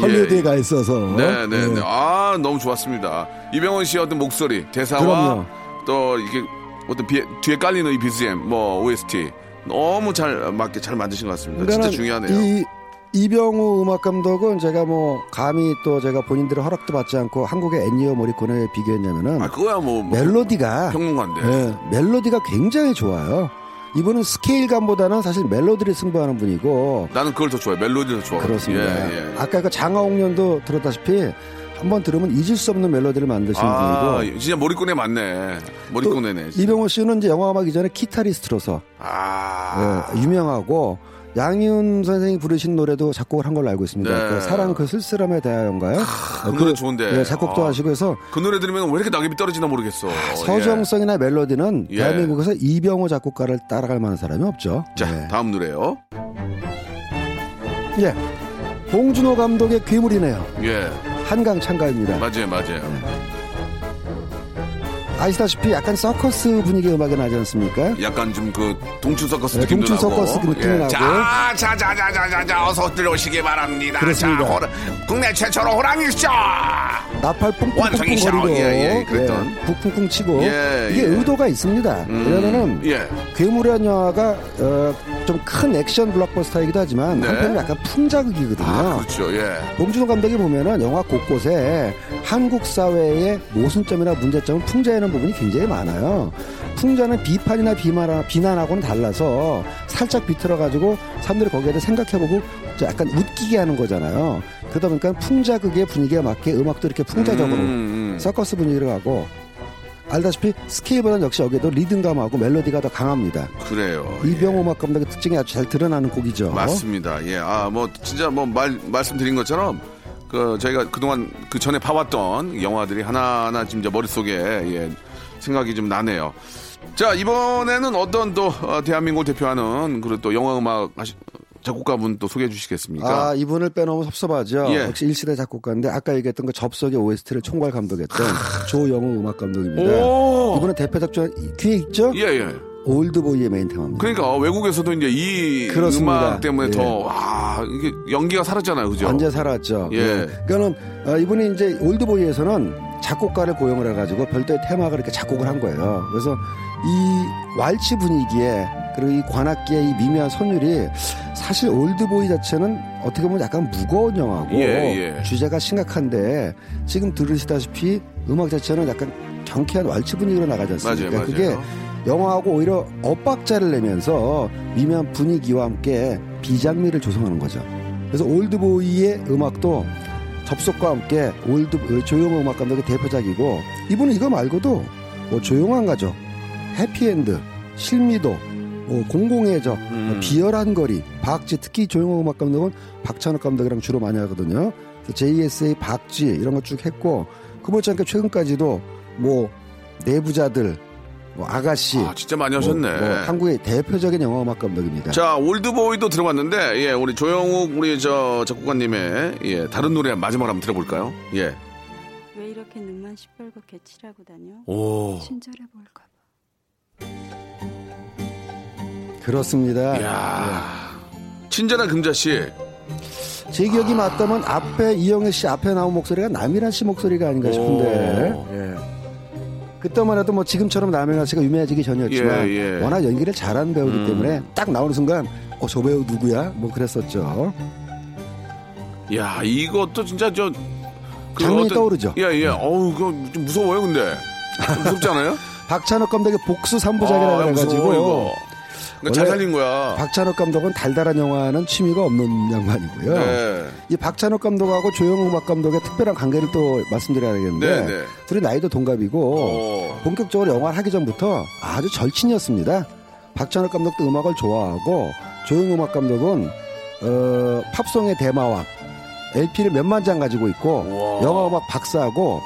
헐리우드에 예. 가 있어서. 네, 네, 예. 네. 아, 너무 좋았습니다. 이병헌 씨의 어떤 목소리, 대사와 그럼요. 또 이게 어떤 비- 뒤에 깔리는 이 BGM, 뭐 OST 너무 잘 맞게 잘 만드신 것 같습니다. 진짜 중요하네요. 이 이병우 음악 감독은 제가 뭐 감히 또 제가 본인들의 허락도 받지 않고 한국의 엔니오 모리코네에 비교했냐면은 아, 그거야 뭐, 뭐 멜로디가 평론가인데. 예, 멜로디가 굉장히 좋아요. 이분은 스케일감보다는 사실 멜로디를 승부하는 분이고 나는 그걸 더 좋아해. 멜로디를 더 좋아해. 그렇습니다. 예, 예. 아까 그 장하옥년도 들었다시피 한번 들으면 잊을 수 없는 멜로디를 만드신 아, 분이고 진짜 머리꼬네 맞네. 머리꼬네네. 이병호 씨는 이제 영화 음악 이전에 기타리스트로서 아. 예, 유명하고 양희은 선생이 부르신 노래도 작곡을 한 걸로 알고 있습니다. 네. 그 사랑 그 쓸쓸함에 대하여인가요? 그 노래 좋은데. 네, 작곡도 아. 하시고 해서 그 노래 들으면 왜 이렇게 낙엽이 떨어지나 모르겠어. 서정성이나 멜로디는 예. 대한민국에서 이병호 작곡가를 따라갈 만한 사람이 없죠. 예. 자, 네. 다음 노래요. 예. 봉준호 감독의 괴물이네요. 예. 한강 창가입니다. 맞아요, 맞아요. 아시다시피 약간 서커스 분위기의 음악이 나지 않습니까? 약간 좀 그 동춘 서커스 네, 느낌도 동춘 나고. 서커스 그 느낌이 나고. 자, 자, 자, 자, 자, 자, 자, 어서 들어오시기 바랍니다. 그렇습니다. 자, 호라, 국내 최초로 호랑이 쇼. 나팔 완성이 샤워. 뿡뿡뿡 거리고 예, 예, 그랬던. 북풍풍 치고 예, 이게 예. 의도가 있습니다. 음, 왜냐면은 예. 괴물이라는 영화가 어, 좀 큰 액션 블록버스터이기도 하지만 네. 한편으로 약간 풍자극이거든요. 아, 그렇죠. 예. 봉준호 감독이 보면은 영화 곳곳에 한국 사회의 모순점이나 문제점을 풍자하는 부분이 굉장히 많아요. 풍자는 비판이나 비만, 비난하고는 달라서 살짝 비틀어 가지고 사람들이 거기에 대해 생각해보고 좀 약간 웃기게 하는 거잖아요. 그러다 보니까 풍자극의 분위기에 맞게 음악도 이렇게 풍자적으로 음, 음. 서커스 분위기로 가고 알다시피 스케일보다는 역시 여기도 리듬감하고 멜로디가 더 강합니다. 그래요. 이병호 음악 감독의 특징이 아주 잘 드러나는 곡이죠. 맞습니다. 예. 아, 뭐, 진짜 뭐, 말, 말씀드린 것처럼, 그, 저희가 그동안 그 전에 봐왔던 영화들이 하나하나 지금 이제 머릿속에, 예, 생각이 좀 나네요. 자, 이번에는 어떤 또, 어, 대한민국을 대표하는, 그리고 또 영화 음악 하시, 작곡가분 또 소개해 주시겠습니까? 아, 이분을 빼놓으면 섭섭하죠. 예. 역시 1세대 작곡가인데 아까 얘기했던 그 접속의 OST를 총괄 감독했던 조영욱 음악 감독입니다. 오! 이분은 대표작 중 이게 있죠? 예, 예. 올드보이의 메인 테마입니다. 그러니까 외국에서도 이제 이 그렇습니다. 음악 때문에 예. 더, 아, 이게 연기가 살았잖아요. 그죠? 완전 살았죠. 예. 그러니까는 어, 이분이 이제 올드보이에서는 작곡가를 고용을 해가지고 별도의 테마를 이렇게 작곡을 한 거예요. 그래서 이 왈츠 분위기에 그리고 이 관악기의 이 미묘한 선율이 사실 올드보이 자체는 어떻게 보면 약간 무거운 영화고 예, 예. 주제가 심각한데 지금 들으시다시피 음악 자체는 약간 경쾌한 왈츠 분위기로 나가지 않습니까? 맞아요, 맞아요. 그게 영화하고 오히려 엇박자를 내면서 미묘한 분위기와 함께 비장미를 조성하는 거죠. 그래서 올드보이의 음악도 접속과 함께 올드 어, 조영욱 음악 감독의 대표작이고 이분은 이거 말고도 뭐 조용한 가족, 해피엔드, 실미도, 어, 공공의 적, 어, 비열한 거리, 박쥐, 특히 조용호 음악 감독은 박찬욱 감독이랑 주로 많이 하거든요. JSA 박쥐 이런 거 쭉 했고 그 못지않게 최근까지도 뭐 내부자들, 뭐 아가씨, 아, 진짜 많이 하셨네. 뭐, 뭐 한국의 대표적인 영화 음악 감독입니다. 자, 올드보이도 들어봤는데, 예, 우리 조영욱, 우리 저 작곡가님의, 예, 다른 노래 마지막으로 한번 들어볼까요? 예. 왜 이렇게 눈만 시뻘겋게 칠하고 다녀? 오. 친절해 보일까 봐. 그렇습니다. 야 친절한 금자씨. 제 기억이 맞다면 앞에 이영애 씨 앞에 나온 목소리가 남이란 씨 목소리가 아닌가 싶은데 오. 예. 그때만 해도 뭐 지금처럼 남이란 씨가 유명해지기 전이었지만 예, 예. 워낙 연기를 잘하는 배우기 음. 때문에 딱 나오는 순간 어 저 배우 누구야? 뭐 그랬었죠. 야 이것도 진짜 저. 그 장면이 떠오르죠? 예, 예. 어우, 그거 좀 무서워요, 근데. 않아요? 박찬욱 감독의 복수 3부작이라고 아, 해가지고. 그러니까 잘 살린 거야. 박찬욱 감독은 달달한 영화는 취미가 없는 양반이고요. 네. 이 박찬욱 감독하고 조영욱 감독의 특별한 관계를 또 말씀드려야겠는데 네, 네. 둘이 나이도 동갑이고 어. 본격적으로 영화를 하기 전부터 아주 절친이었습니다. 박찬욱 감독도 음악을 좋아하고 조영욱 감독은 어, 팝송의 대마왕 LP를 몇만 장 가지고 있고 우와. 영화 음악 박사하고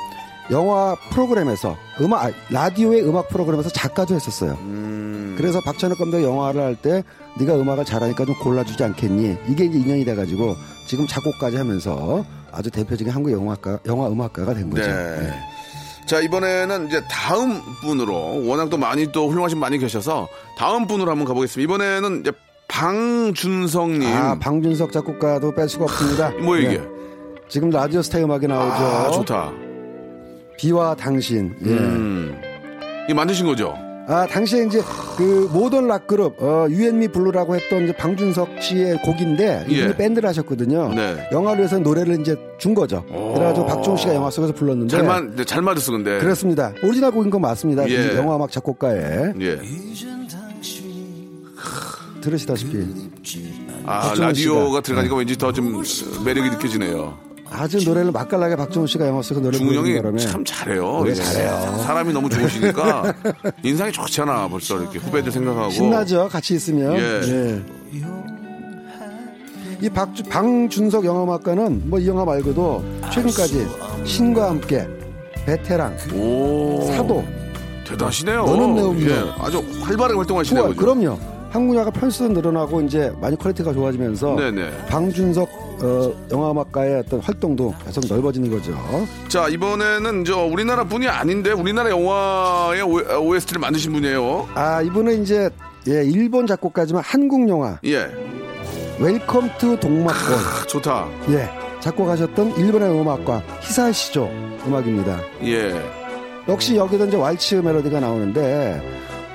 영화 프로그램에서 음악 아, 라디오의 음악 프로그램에서 작가도 했었어요. 음. 그래서 박찬욱 감독 영화를 할 때 네가 음악을 잘하니까 좀 골라주지 않겠니? 이게 이제 인연이 돼가지고 지금 작곡까지 하면서 아주 대표적인 한국 영화가 영화 음악가가 된 거죠. 네. 네. 자, 이번에는 이제 다음 분으로, 워낙 또 많이 또 훌륭하신 분 많이 계셔서, 다음 분으로 한번 가보겠습니다. 이번에는 이제 방준성님. 아 방준석 작곡가도 뺄 수가 없습니다. 뭐 이게? 네. 지금 라디오 스타 음악에 나오죠. 아, 좋다. 비와 당신. 예. 음. 이 만드신 거죠? 아 당시에 이제 그 modern rock 그룹 어, 유앤미 블루라고 했던 이제 방준석 씨의 곡인데 이분이 예. 밴드를 하셨거든요. 네. 영화를 위해서 노래를 이제 준 거죠. 오. 그래가지고 박중훈 씨가 영화 속에서 불렀는데 잘, 만, 네, 잘 맞았어, 근데. 그렇습니다. 오리지널 곡인 건 맞습니다. 예. 이 영화 음악 작곡가의 예. 들으시다시피 아, 라디오가. 들어가니까 왠지 더 좀 매력이 느껴지네요. 아주 노래를 맛깔나게 박중훈 씨가 영화 속에서 노래 중훈 형이 바람에 참 잘해요. 노래 예. 잘해요. 사람이 너무 좋으시니까 인상이 좋잖아, 벌써 이렇게 후배들 생각하고. 신나죠. 같이 있으면. 예. 예. 이 박, 방준석 영화음악가는 뭐 이 영화 말고도 최근까지 신과 함께 베테랑 오. 사도 대단하시네요. 너는 내 운명. 예, 아주 활발하게 활동하시네요. 그럼요. 한국 영화가 편수도 늘어나고 이제 많이 quality가 좋아지면서 네네. 방준석 어, 영화음악가의 어떤 활동도 계속 넓어지는 거죠. 자, 이번에는 저 우리나라 분이 아닌데 우리나라 영화의 OST를 만드신 분이에요. 아 이분은 이제 예 일본 작곡가지만 한국 영화 예. 웰컴 투 동막골 아, 좋다. 예 작곡하셨던 일본의 음악가 히사이시 조 음악입니다. 예. 역시 여기도 이제 왈츠 멜로디가 나오는데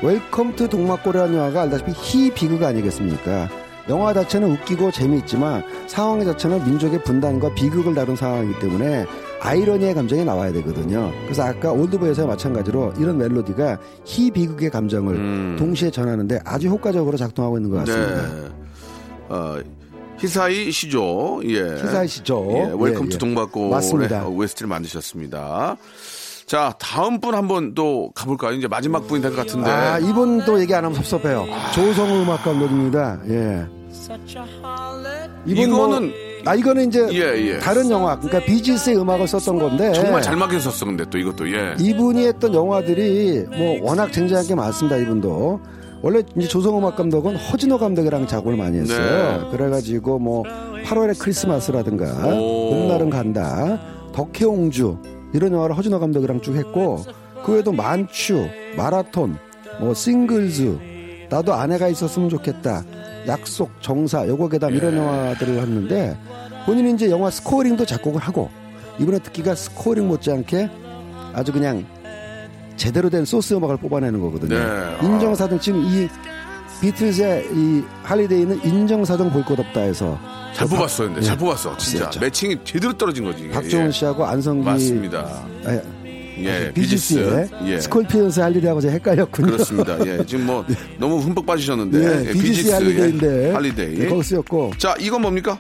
웰컴 투 동막골이라는 영화가 알다시피 희비극 아니겠습니까? 영화 자체는 웃기고 재미있지만 상황 자체는 민족의 분단과 비극을 다룬 상황이기 때문에 아이러니의 감정이 나와야 되거든요. 그래서 아까 올드보이에서 마찬가지로 이런 멜로디가 희 비극의 감정을 음. 동시에 전하는데 아주 효과적으로 작동하고 있는 것 같습니다. 네. 어, 히사이시 조. 예. 히사이시 조. 예. 웰컴 예, 투 예. 동막골의 맞습니다. OST를 만드셨습니다. 자, 다음 분 한번 또 가볼까요? 이제 마지막 분이 될 것 같은데. 아 이분도 얘기 안 하면 섭섭해요. 조성우 음악 감독입니다. 예. 이분 이거는 뭐, 아 이거는 이제 예, 예. 다른 영화 그러니까 비지스의 음악을 썼던 건데 정말 잘 맞췄었어, 근데 또 이것도, 예. 이분이 했던 영화들이 뭐 워낙 쟁쟁한 게 많습니다. 이분도 원래 이제 조성우 음악 감독은 허진호 감독이랑 작업을 많이 했어요. 네. 그래가지고 뭐 8월의 크리스마스라든가 오. 봄날은 간다, 덕혜옹주 이런 영화를 허진호 감독이랑 쭉 했고 그 외에도 만추, 말아톤, 뭐 싱글즈, 나도 아내가 있었으면 좋겠다, 약속, 정사, 여고 괴담 이런 예. 영화들을 했는데 본인이 이제 영화 scoring도 작곡을 하고 이번에 듣기가 scoring 못지않게 아주 그냥 제대로 된 소스 음악을 뽑아내는 거거든요. 네. 인정사정 지금 이 비틀즈의 이 Holiday는 인정사정 볼 것 없다 해서 잘 박- 뽑았어, 근데. 예. 잘 뽑았어, 진짜. 그렇죠. matching이 제대로 떨어진 거지. 이게. 박중훈 예. 씨하고 안성기 맞습니다. 아, 예, 비지스의 비지스. 예. 스콜피언스 Holiday하고 제가 헷갈렸군요. 그렇습니다. 예, 지금 뭐 너무 흠뻑 빠지셨는데 예, 예, 비지스 Holiday인데 Holiday. 네, 거기 쓰였고 자, 이건 뭡니까?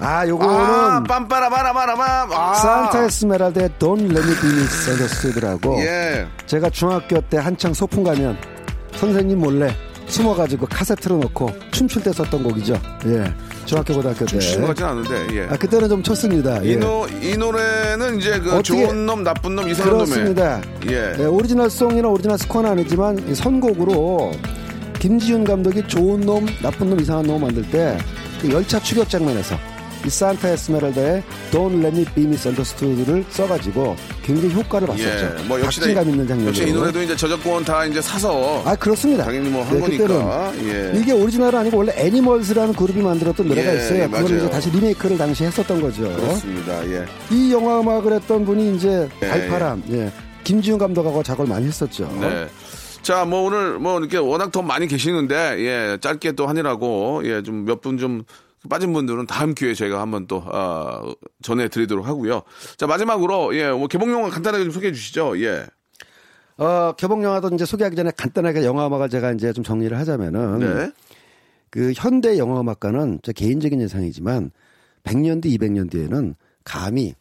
아 요거는 아, 빰빠라바라바라밤. 아. 산타 에스메랄다의 Don't Let Me Be Misunderstood라고 예. 제가 중학교 때 한창 소풍 가면 선생님 몰래 숨어가지고 카세트로 넣고 춤출 때 썼던 곡이죠. 예. 중학교 고등학교 때. 추는 것 같진 않은데, 예. 아 그때는 좀 쳤습니다. 이, 예. 노, 이 노래는 이제 그 좋은 놈, 나쁜 놈, 이상한 그렇습니다. 놈에. 예. 네, 오리지널 song이나 오리지널 스코어는 아니지만 이 선곡으로 김지운 감독이 좋은 놈, 나쁜 놈, 이상한 놈 만들 때 그 열차 추격 장면에서 이 산타 에스메랄다의 Don't Let Me Be Misunderstood를 써가지고 굉장히 효과를 봤었죠. 예. 뭐 역시 박진감 있는 장면으로. 역시 이 노래도 이제 저작권 다 이제 사서 아 그렇습니다. 당연히 뭐한 네, 거니까. 그때는 예. 이게 오리지널은 아니고 원래 애니멀스라는 그룹이 만들었던 노래가 예, 있어요. 그걸 맞아요. 이제 다시 리메이크를 당시에 했었던 거죠. 그렇습니다. 예. 이 영화 음악을 했던 분이 이제 예, 달파람, 예. 김지훈 감독하고 작업을 많이 했었죠. 네. 자, 뭐 오늘 뭐 이렇게 워낙 더 많이 계시는데 예, 짧게 또 하느라고 예, 좀 몇 분좀 빠진 분들은 다음 기회에 저희가 한번 또 아, 전해 드리도록 하고요. 자, 마지막으로 예, 뭐 개봉 영화 간단하게 좀 소개해 주시죠. 예. 어, 개봉 영화도 이제 소개하기 전에 간단하게 영화 음악을 제가 이제 좀 정리를 하자면은 네. 그 현대 영화 음악가는 제 개인적인 예상이지만 100년 뒤, 200년 뒤에는 감히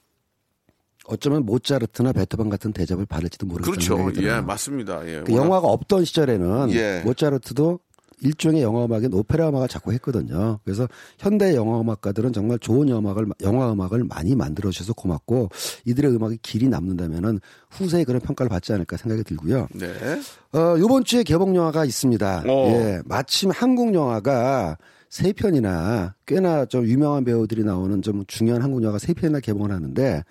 어쩌면 모차르트나 베토벤 같은 대접을 받을지도 모르겠다는 그렇죠. 예. 맞습니다. 예. 그 영화가 없던 시절에는 예. 모차르트도 일종의 영화 음악인 오페라 음악을 자꾸 했거든요. 그래서 현대 영화 음악가들은 정말 좋은 영화 음악을 영화 음악을 많이 만들어 주셔서 고맙고 이들의 음악이 길이 남는다면은 후세에 그런 평가를 받지 않을까 생각이 들고요. 네. 어, 요번 주에 개봉 영화가 있습니다. 어. 예. 마침 한국 영화가 세 편이나 꽤나 좀 유명한 배우들이 나오는 좀 중요한 한국 영화가 세 편이나 개봉을 하는데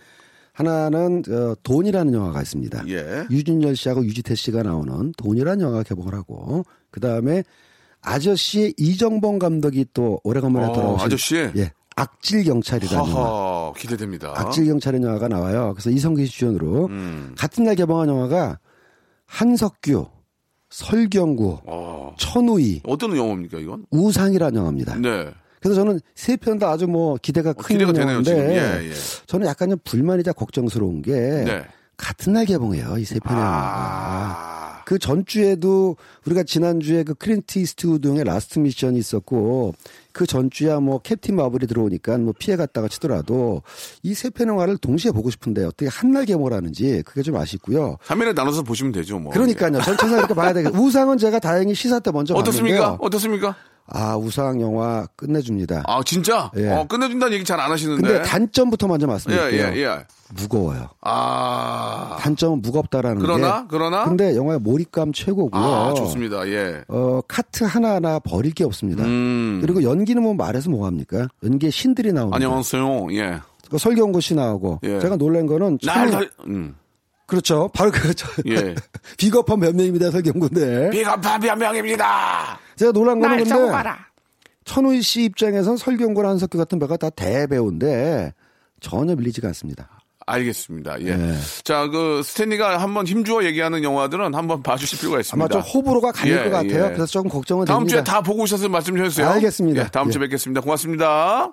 하나는 어, 돈이라는 영화가 있습니다. 예. 유준열 씨하고 유지태 씨가 나오는 돈이라는 영화가 개봉을 하고 그 다음에 아저씨의 이정범 감독이 또 오래간만에 어, 돌아오신 아저씨. 예 악질 경찰이라는 영화. 기대됩니다. 악질 경찰이라는 영화가 나와요. 그래서 이성기 씨 주연으로 음. 같은 날 개봉한 영화가 한석규, 설경구, 어. 천우희, 어떤 영화입니까, 이건? 우상이라는 영화입니다. 네. 그래서 저는 세 편 다 아주 뭐 기대가 어, 큰 기대가 되네요, 영화인데 지금. 예, 예. 저는 약간 좀 불만이자 걱정스러운 게 네. 같은 날 개봉해요. 이 세 편의 영화가. 아. 그 전주에도 우리가 지난주에 그 클린트 이스트우드의 라스트 미션이 있었고 그 전주야 뭐 캡틴 마블이 들어오니까 뭐 피해 갔다가 치더라도 이 세편 영화를 동시에 보고 싶은데 어떻게 한날 개봉을 하는지 그게 좀 아쉽고요. 3일에 나눠서 보시면 되죠, 뭐. 그러니까요. 전체상 이렇게 봐야 되겠 우상은 제가 다행히 시사 때 먼저 어떻습니까? 봤는데요. 어떻습니까? 아, 우상 영화 끝내줍니다. 아, 진짜? 예. 어, 끝내준다는 얘기 잘 안 하시는데. 근데 단점부터 먼저 예, 말씀드릴게요. 예, 예. 무거워요. 아. 단점은 무겁다라는 그러나, 게. 그러나? 근데 영화의 몰입감 최고고요. 아, 좋습니다. 예. 어, 카트 하나 하나 버릴 게 없습니다. 음. 그리고 연기는 뭐 말해서 뭐 합니까? 연기에 신들이 나오는. 안녕하세요. 예. 그 설경구 씨 나오고. 예. 제가 놀란 거는. 날 달, 음. 그렇죠. 바로 그렇죠. 예. 비겁한 변명입니다, 설경구인데. 비겁한 변명입니다. 제가 놀란 거는 날 근데. 천우희 씨 입장에선 설경구나 한석규 같은 배가 다 대배우인데 전혀 밀리지가 않습니다. 알겠습니다. 예. 예. 자, 그 스탠리가 한번 힘주어 얘기하는 영화들은 한번 봐주실 필요가 있습니다. 아마 좀 호불호가 갈릴 예, 것 같아요. 예. 그래서 조금 걱정은 다음 주에 됩니다. 다 보고 오셔서 말씀 좀 해주세요. 알겠습니다. 예, 다음 주에 예. 뵙겠습니다. 고맙습니다.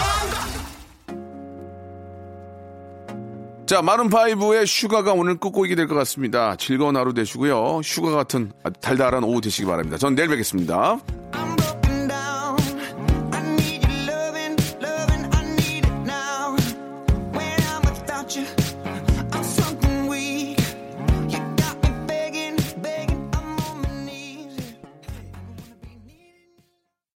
자, 마룬파이브의 Sugar가 오늘 끝곡이 될 것 같습니다. 즐거운 하루 되시고요. Sugar 같은 달달한 오후 되시기 바랍니다. 전 내일 뵙겠습니다.